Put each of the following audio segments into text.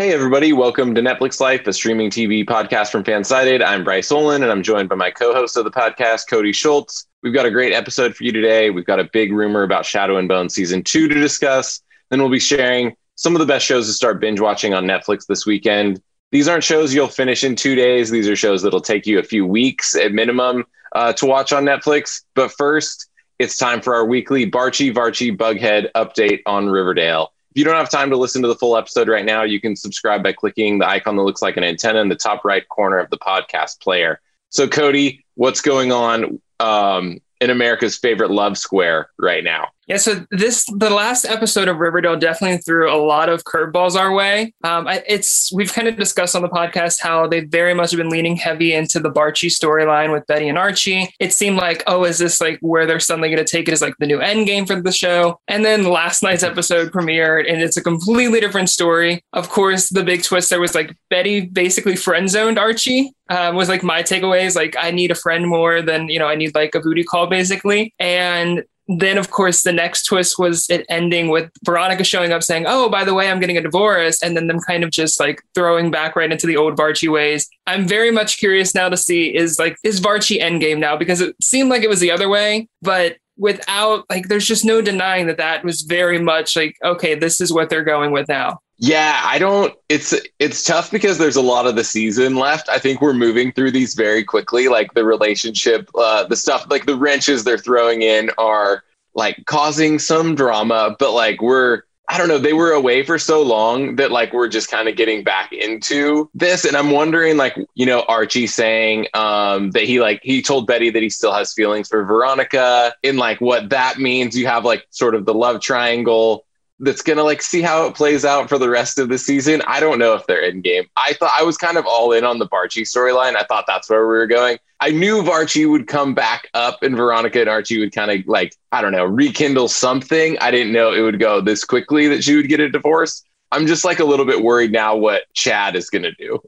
Hey, everybody, welcome to Netflix Life, a streaming TV podcast from Fansided. I'm Bryce Olin, and I'm joined by my co host of the podcast, Cody Schultz. We've got a great episode for you today. We've got a big rumor about Shadow and Bone season two to discuss. Then we'll be sharing some of the best shows to start binge watching on Netflix this weekend. These aren't shows you'll finish in two days. These are shows that'll take you a few weeks at minimum uh, to watch on Netflix. But first, it's time for our weekly Barchi Varchi Bughead update on Riverdale. If you don't have time to listen to the full episode right now, you can subscribe by clicking the icon that looks like an antenna in the top right corner of the podcast player. So, Cody, what's going on um, in America's favorite love square right now? Yeah, so this the last episode of Riverdale definitely threw a lot of curveballs our way. Um, it's we've kind of discussed on the podcast how they very much have been leaning heavy into the Barchi storyline with Betty and Archie. It seemed like, oh, is this like where they're suddenly going to take it as like the new end game for the show? And then last night's episode premiered, and it's a completely different story. Of course, the big twist there was like Betty basically friend zoned Archie. Um, was like my takeaways. Like I need a friend more than you know I need like a booty call basically. And then of course the next twist was it ending with Veronica showing up saying, "Oh, by the way, I'm getting a divorce," and then them kind of just like throwing back right into the old Varchi ways. I'm very much curious now to see is like is Varchi endgame now because it seemed like it was the other way, but without like there's just no denying that that was very much like okay, this is what they're going with now. Yeah, I don't. It's it's tough because there's a lot of the season left. I think we're moving through these very quickly. Like the relationship, uh, the stuff, like the wrenches they're throwing in are like causing some drama, but like we're I don't know, they were away for so long that like we're just kind of getting back into this. And I'm wondering, like, you know, Archie saying um that he like he told Betty that he still has feelings for Veronica and like what that means. You have like sort of the love triangle that's gonna like see how it plays out for the rest of the season. I don't know if they're in game. I thought I was kind of all in on the Barchi storyline. I thought that's where we were going. I knew Varchi would come back up and Veronica and Archie would kind of like, I don't know, rekindle something. I didn't know it would go this quickly that she would get a divorce. I'm just like a little bit worried now what Chad is gonna do.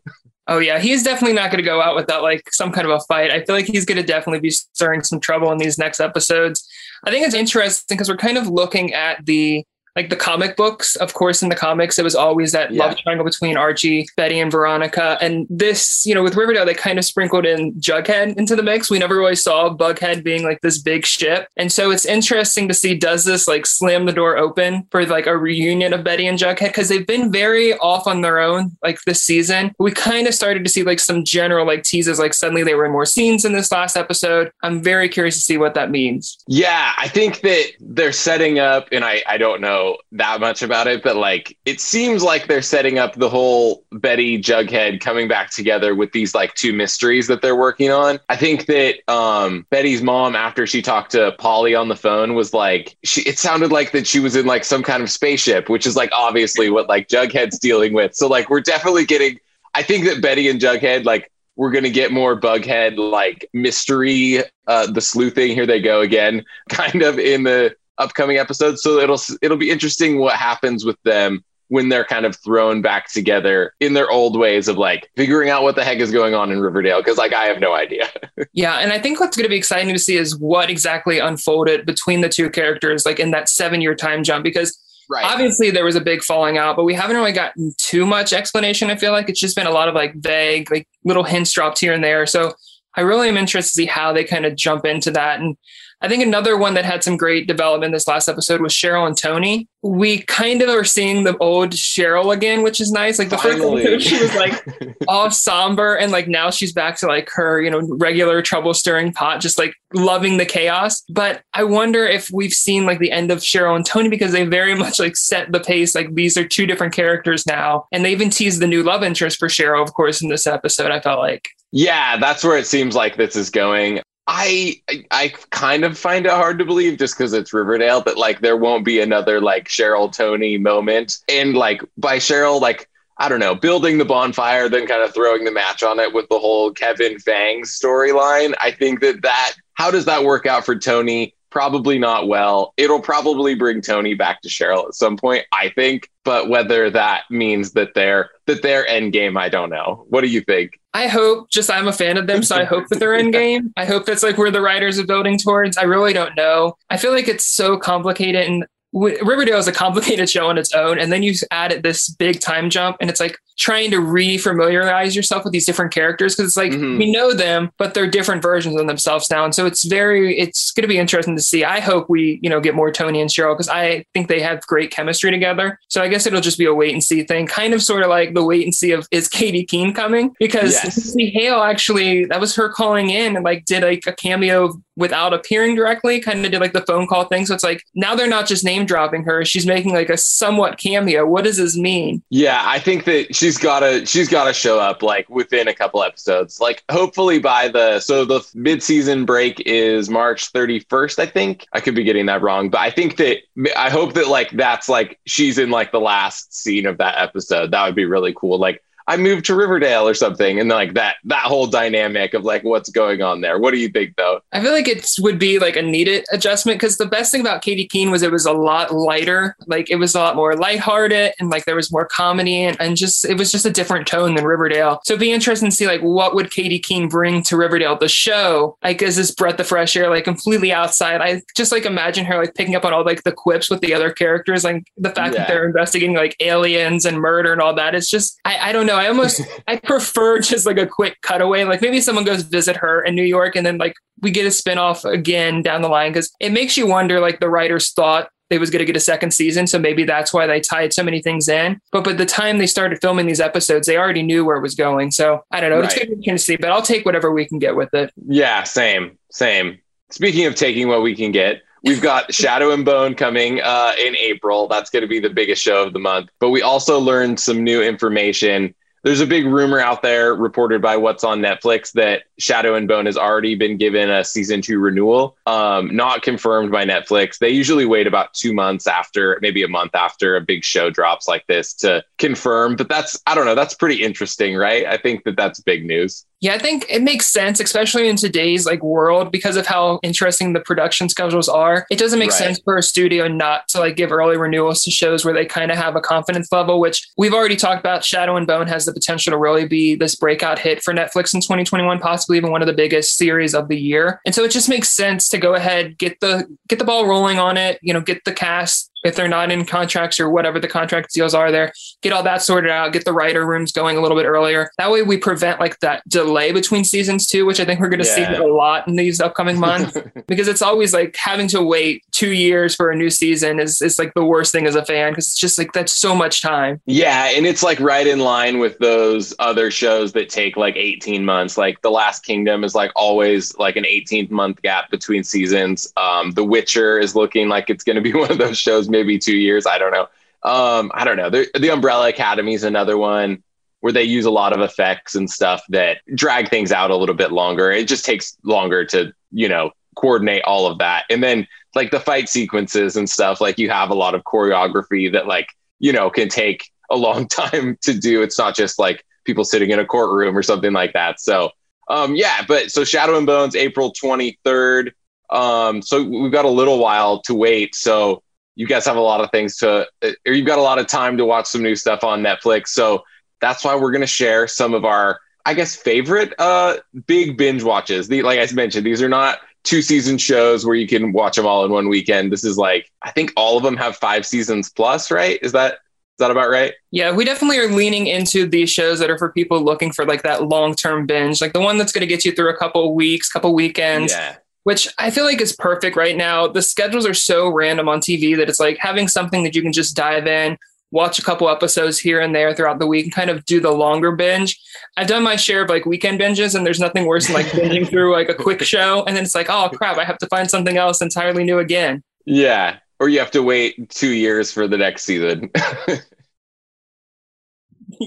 Oh yeah, he's definitely not going to go out without like some kind of a fight. I feel like he's going to definitely be stirring some trouble in these next episodes. I think it's interesting because we're kind of looking at the like the comic books, of course, in the comics, it was always that yeah. love triangle between Archie, Betty, and Veronica. And this, you know, with Riverdale, they kind of sprinkled in Jughead into the mix. We never really saw Bughead being like this big ship. And so it's interesting to see does this like slam the door open for like a reunion of Betty and Jughead? Because they've been very off on their own like this season. We kind of started to see like some general like teases, like suddenly they were in more scenes in this last episode. I'm very curious to see what that means. Yeah, I think that they're setting up, and I, I don't know know that much about it, but like it seems like they're setting up the whole Betty Jughead coming back together with these like two mysteries that they're working on. I think that um, Betty's mom, after she talked to Polly on the phone, was like, she, it sounded like that she was in like some kind of spaceship, which is like obviously what like Jughead's dealing with. So like we're definitely getting. I think that Betty and Jughead like we're going to get more bughead like mystery uh the sleuthing here they go again kind of in the upcoming episodes. So it'll it'll be interesting what happens with them when they're kind of thrown back together in their old ways of like figuring out what the heck is going on in Riverdale because like I have no idea. yeah, and I think what's going to be exciting to see is what exactly unfolded between the two characters like in that 7-year time jump because Right. Obviously, there was a big falling out, but we haven't really gotten too much explanation. I feel like it's just been a lot of like vague, like little hints dropped here and there. So I really am interested to see how they kind of jump into that. And I think another one that had some great development this last episode was Cheryl and Tony. We kind of are seeing the old Cheryl again, which is nice. Like the Finally. first episode, she was like all somber, and like now she's back to like her, you know, regular trouble stirring pot, just like loving the chaos. But I wonder if we've seen like the end of Cheryl and Tony because they very much like set the pace. Like these are two different characters now, and they even teased the new love interest for Cheryl, of course, in this episode. I felt like. Yeah, that's where it seems like this is going. I I kind of find it hard to believe just because it's Riverdale that like there won't be another like Cheryl Tony moment. And like by Cheryl, like I don't know, building the bonfire, then kind of throwing the match on it with the whole Kevin Fangs storyline. I think that that, how does that work out for Tony? Probably not well. It'll probably bring Tony back to Cheryl at some point, I think. But whether that means that they're that their end game, I don't know. What do you think? I hope just I'm a fan of them, so I hope that they're in game. I hope that's like where the writers are building towards. I really don't know. I feel like it's so complicated and Riverdale is a complicated show on its own, and then you add it this big time jump, and it's like trying to re-familiarize yourself with these different characters because it's like mm-hmm. we know them, but they're different versions of themselves now, and so it's very it's going to be interesting to see. I hope we you know get more Tony and Cheryl because I think they have great chemistry together. So I guess it'll just be a wait and see thing, kind of sort of like the wait and see of is Katy Keene coming because yes. Hale actually that was her calling in and like did like a cameo without appearing directly, kind of did like the phone call thing. So it's like now they're not just name dropping her; she's making like a somewhat cameo. What does this mean? Yeah, I think that she's gotta she's gotta show up like within a couple episodes. Like hopefully by the so the mid season break is March thirty first. I think I could be getting that wrong, but I think that I hope that like that's like she's in like the last scene of that episode. That would be really cool. Like I moved to Riverdale or something, and like that that whole dynamic of like what's going on there. What do you think though? I feel like it would be like a needed adjustment because the best thing about Katy Keene was it was a lot lighter, like it was a lot more lighthearted, and like there was more comedy and, and just it was just a different tone than Riverdale. So it'd be interesting to see like what would Katy Keene bring to Riverdale, the show, like as this breath of fresh air, like completely outside. I just like imagine her like picking up on all like the quips with the other characters, like the fact yeah. that they're investigating like aliens and murder and all that. It's just I, I don't know know. I almost I prefer just like a quick cutaway. Like maybe someone goes visit her in New York and then like we get a spinoff again down the line because it makes you wonder like the writers thought they was going to get a second season so maybe that's why they tied so many things in but by the time they started filming these episodes they already knew where it was going so i don't know right. it's going to see, but i'll take whatever we can get with it yeah same same speaking of taking what we can get We've got Shadow and Bone coming uh, in April. That's going to be the biggest show of the month. But we also learned some new information there's a big rumor out there reported by what's on Netflix that Shadow and Bone has already been given a season two renewal. Um, not confirmed by Netflix. They usually wait about two months after, maybe a month after a big show drops like this to confirm. But that's, I don't know, that's pretty interesting, right? I think that that's big news. Yeah, I think it makes sense, especially in today's like world, because of how interesting the production schedules are. It doesn't make right. sense for a studio not to like give early renewals to shows where they kind of have a confidence level, which we've already talked about. Shadow and Bone has the potential to really be this breakout hit for Netflix in 2021, possibly even one of the biggest series of the year. And so it just makes sense to go ahead, get the get the ball rolling on it, you know, get the cast if they're not in contracts or whatever the contract deals are there, get all that sorted out, get the writer rooms going a little bit earlier. That way we prevent like that delay between seasons too, which I think we're going to yeah. see a lot in these upcoming months because it's always like having to wait two years for a new season is, is like the worst thing as a fan because it's just like that's so much time. Yeah. And it's like right in line with those other shows that take like 18 months. Like The Last Kingdom is like always like an 18 month gap between seasons. Um, the Witcher is looking like it's going to be one of those shows maybe two years. I don't know. Um, I don't know. The, the Umbrella Academy is another one where they use a lot of effects and stuff that drag things out a little bit longer. It just takes longer to, you know, coordinate all of that. And then like the fight sequences and stuff, like you have a lot of choreography that like, you know, can take a long time to do. It's not just like people sitting in a courtroom or something like that. So um yeah, but so Shadow and Bones, April 23rd. Um, so we've got a little while to wait. So you guys have a lot of things to, or you've got a lot of time to watch some new stuff on Netflix. So that's why we're going to share some of our, I guess, favorite uh, big binge watches. The, like I mentioned, these are not two season shows where you can watch them all in one weekend. This is like, I think all of them have five seasons plus, right? Is that, is that about right? Yeah, we definitely are leaning into these shows that are for people looking for like that long term binge, like the one that's going to get you through a couple weeks, couple weekends. Yeah which I feel like is perfect right now. The schedules are so random on TV that it's like having something that you can just dive in, watch a couple episodes here and there throughout the week and kind of do the longer binge. I've done my share of like weekend binges and there's nothing worse than like binging through like a quick show and then it's like, oh crap, I have to find something else entirely new again. Yeah. Or you have to wait two years for the next season.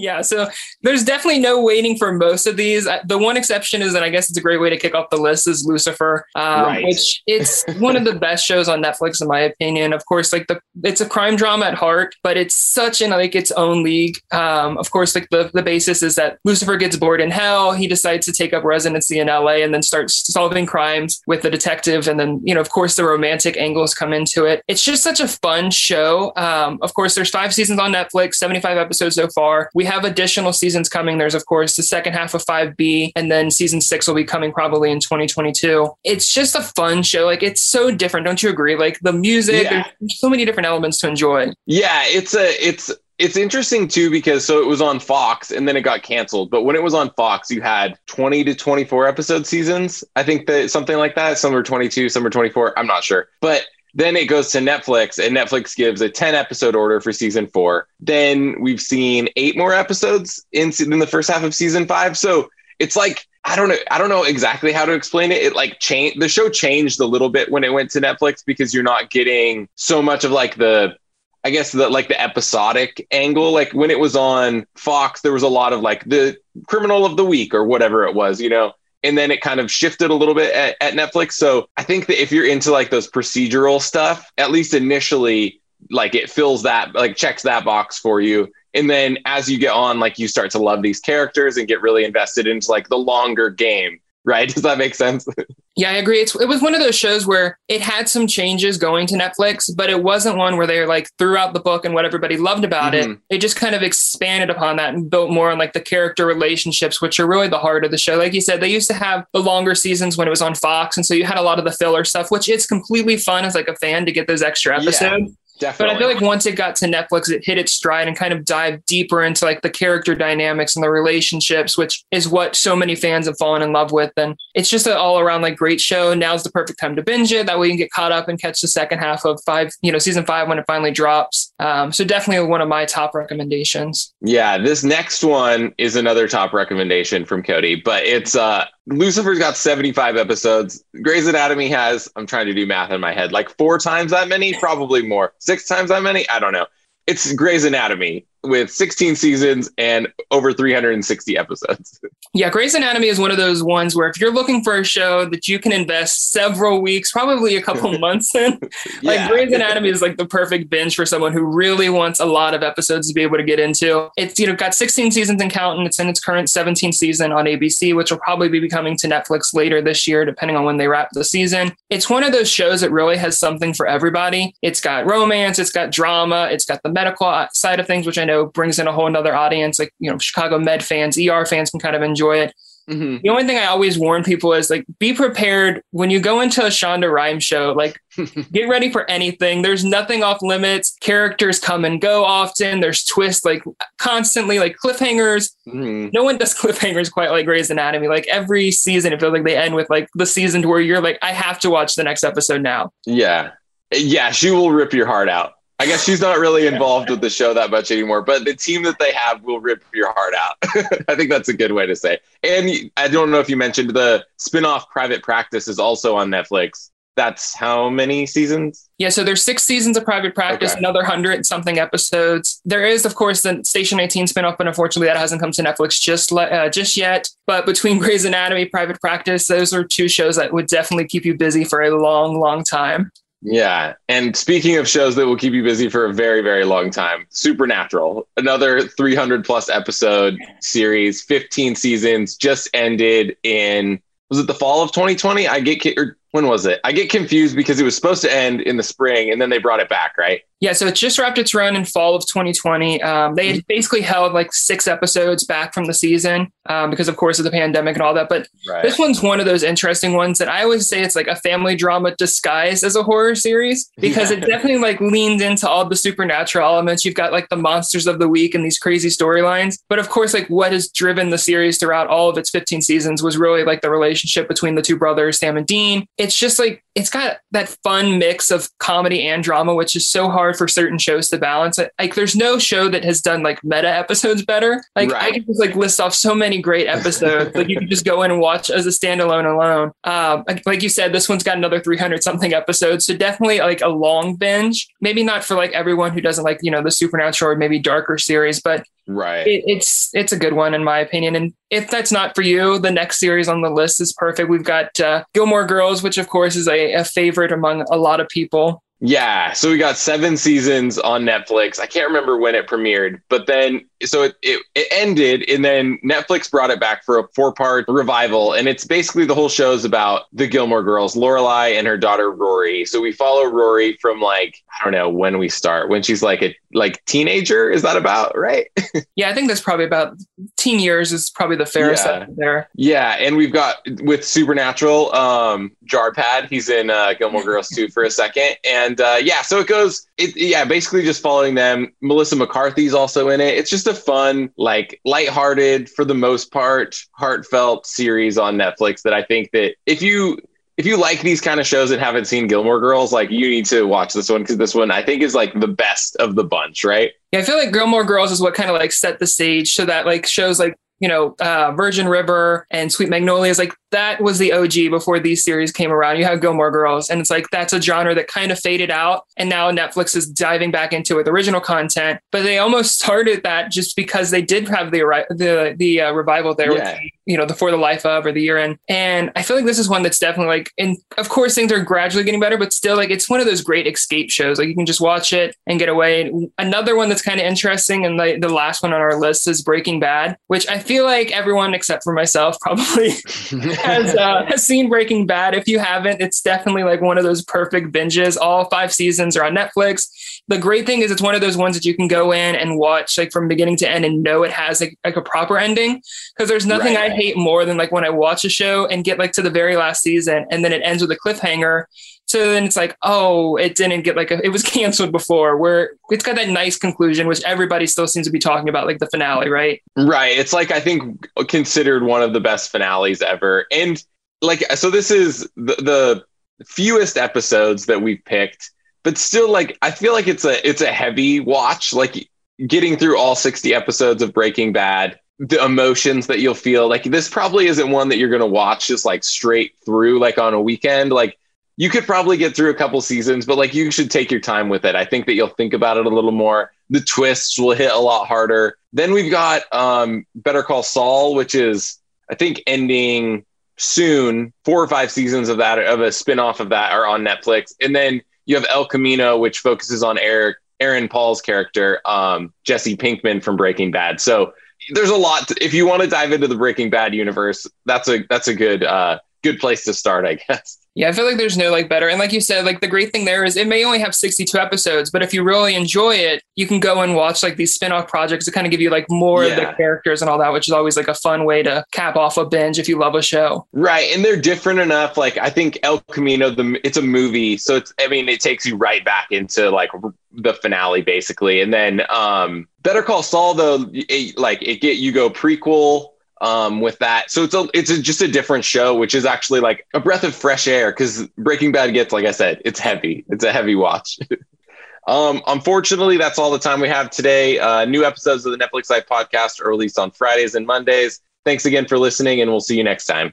yeah, so there's definitely no waiting for most of these. The one exception is, and I guess it's a great way to kick off the list, is Lucifer, um, right. which it's one of the best shows on Netflix in my opinion. Of course, like the it's a crime drama at heart, but it's such in like its own league. Um, of course, like the the basis is that Lucifer gets bored in hell. He decides to take up residency in LA and then starts solving crimes with the detective, and then you know, of course, the romantic angles come into it. It's just such a fun show. Um, of course, there's five seasons on Netflix, 75 episodes so far. We have additional seasons coming. There's, of course, the second half of 5B, and then season six will be coming probably in 2022. It's just a fun show. Like, it's so different. Don't you agree? Like, the music, yeah. there's so many different elements to enjoy. Yeah, it's a, it's, it's interesting too because so it was on Fox and then it got canceled. But when it was on Fox, you had 20 to 24 episode seasons. I think that something like that. Some were 22, some were 24. I'm not sure. But then it goes to Netflix, and Netflix gives a 10 episode order for season four. Then we've seen eight more episodes in, in the first half of season five. So it's like, I don't know. I don't know exactly how to explain it. It like changed the show changed a little bit when it went to Netflix because you're not getting so much of like the I guess the like the episodic angle. Like when it was on Fox, there was a lot of like the criminal of the week or whatever it was, you know and then it kind of shifted a little bit at, at Netflix. So I think that if you're into like those procedural stuff, at least initially, like it fills that like checks that box for you and then as you get on like you start to love these characters and get really invested into like the longer game right? Does that make sense? yeah, I agree. It's, it was one of those shows where it had some changes going to Netflix, but it wasn't one where they like threw out the book and what everybody loved about mm-hmm. it. They just kind of expanded upon that and built more on like the character relationships, which are really the heart of the show. Like you said, they used to have the longer seasons when it was on Fox. And so you had a lot of the filler stuff, which it's completely fun as like a fan to get those extra episodes. Yeah. Definitely. But I feel like once it got to Netflix, it hit its stride and kind of dived deeper into like the character dynamics and the relationships, which is what so many fans have fallen in love with. And it's just an all around like great show. Now's the perfect time to binge it. That way you can get caught up and catch the second half of five, you know, season five when it finally drops. Um, so definitely one of my top recommendations. Yeah, this next one is another top recommendation from Cody, but it's uh Lucifer's got 75 episodes. Grey's Anatomy has, I'm trying to do math in my head, like four times that many, probably more. Six times that many? I don't know. It's Grey's Anatomy with 16 seasons and over 360 episodes. Yeah, Grey's Anatomy is one of those ones where if you're looking for a show that you can invest several weeks, probably a couple months in, like yeah. Grey's Anatomy is like the perfect binge for someone who really wants a lot of episodes to be able to get into. It's you know got 16 seasons in counting. It's in its current 17th season on ABC, which will probably be coming to Netflix later this year, depending on when they wrap the season. It's one of those shows that really has something for everybody. It's got romance, it's got drama, it's got the medical side of things, which I know brings in a whole nother audience. Like, you know, Chicago Med fans, ER fans can kind of enjoy it. Mm-hmm. The only thing I always warn people is like, be prepared when you go into a Shonda Rhimes show. Like, get ready for anything. There's nothing off limits. Characters come and go often. There's twists like constantly, like cliffhangers. Mm-hmm. No one does cliffhangers quite like Grey's Anatomy. Like every season, it feels like they end with like the season where you're like, I have to watch the next episode now. Yeah. Yeah. She will rip your heart out. I guess she's not really involved with the show that much anymore, but the team that they have will rip your heart out. I think that's a good way to say. It. And I don't know if you mentioned the spinoff Private Practice is also on Netflix. That's how many seasons? Yeah, so there's six seasons of Private Practice, okay. another hundred something episodes. There is, of course, the Station 19 spinoff, but unfortunately, that hasn't come to Netflix just uh, just yet. But between Grey's Anatomy, Private Practice, those are two shows that would definitely keep you busy for a long, long time. Yeah. And speaking of shows that will keep you busy for a very, very long time, Supernatural, another 300 plus episode series, 15 seasons, just ended in, was it the fall of 2020? I get, or when was it? I get confused because it was supposed to end in the spring and then they brought it back, right? Yeah, so it just wrapped its run in fall of 2020. Um, they had basically held like six episodes back from the season um, because, of course, of the pandemic and all that. But right. this one's one of those interesting ones that I always say it's like a family drama disguised as a horror series because yeah. it definitely like leaned into all the supernatural elements. You've got like the monsters of the week and these crazy storylines. But of course, like what has driven the series throughout all of its 15 seasons was really like the relationship between the two brothers, Sam and Dean. It's just like it's got that fun mix of comedy and drama, which is so hard hard for certain shows to balance it. Like there's no show that has done like meta episodes better. Like right. I can just like list off so many great episodes. like you can just go in and watch as a standalone alone. Um, like you said, this one's got another 300 something episodes. So definitely like a long binge. Maybe not for like everyone who doesn't like, you know, the supernatural or maybe darker series, but right it, it's it's a good one in my opinion and if that's not for you the next series on the list is perfect we've got uh, gilmore girls which of course is a, a favorite among a lot of people yeah, so we got seven seasons on Netflix. I can't remember when it premiered, but then so it, it, it ended and then Netflix brought it back for a four part revival. And it's basically the whole show is about the Gilmore girls, Lorelai and her daughter Rory. So we follow Rory from like, I don't know when we start, when she's like a like teenager. Is that about right? yeah, I think that's probably about teen years is probably the fairest yeah. there. Yeah. And we've got with Supernatural, um, Jarpad, he's in uh, Gilmore Girls too for a second. And and uh, yeah, so it goes. It, yeah, basically just following them. Melissa McCarthy's also in it. It's just a fun, like lighthearted, for the most part, heartfelt series on Netflix that I think that if you if you like these kind of shows and haven't seen Gilmore Girls, like you need to watch this one because this one I think is like the best of the bunch, right? Yeah, I feel like Gilmore Girls is what kind of like set the stage so that like shows like you know, uh, Virgin River and Sweet Magnolias, like that was the OG before these series came around. You have Gilmore Girls, and it's like that's a genre that kind of faded out, and now Netflix is diving back into it with original content. But they almost started that just because they did have the the the uh, revival there yeah. with you know the For the Life of or the Year In, and I feel like this is one that's definitely like, and of course things are gradually getting better, but still like it's one of those great escape shows. Like you can just watch it and get away. Another one that's kind of interesting, and the, the last one on our list is Breaking Bad, which I feel like everyone except for myself probably has uh, has seen Breaking Bad. If you haven't, it's definitely like one of those perfect binges. All five seasons are on Netflix. The great thing is it's one of those ones that you can go in and watch like from beginning to end and know it has like, like a proper ending. Because there's nothing right. I hate more than like when I watch a show and get like to the very last season and then it ends with a cliffhanger so then it's like, oh, it didn't get like a, it was canceled before. Where it's got that nice conclusion, which everybody still seems to be talking about, like the finale, right? Right. It's like I think considered one of the best finales ever, and like so this is the, the fewest episodes that we've picked, but still, like I feel like it's a it's a heavy watch. Like getting through all sixty episodes of Breaking Bad the emotions that you'll feel like this probably isn't one that you're going to watch just like straight through like on a weekend like you could probably get through a couple seasons, but like you should take your time with it. I think that you'll think about it a little more. The twists will hit a lot harder. Then we've got um, Better Call Saul, which is I think ending soon. Four or five seasons of that of a spinoff of that are on Netflix, and then you have El Camino, which focuses on Eric Aaron Paul's character, um, Jesse Pinkman from Breaking Bad. So there's a lot. To, if you want to dive into the Breaking Bad universe, that's a that's a good uh, good place to start, I guess. Yeah, I feel like there's no like better. And like you said, like the great thing there is it may only have 62 episodes, but if you really enjoy it, you can go and watch like these spin-off projects to kind of give you like more yeah. of the characters and all that, which is always like a fun way to cap off a binge if you love a show. Right. And they're different enough. Like I think El Camino, the it's a movie. So it's I mean, it takes you right back into like the finale basically. And then um Better Call Saul though, it, like it get you go prequel um, with that. So it's a it's a, just a different show, which is actually like a breath of fresh air because Breaking Bad gets, like I said, it's heavy. It's a heavy watch. um, unfortunately, that's all the time we have today. Uh, new episodes of the Netflix Life podcast are released on Fridays and Mondays. Thanks again for listening, and we'll see you next time.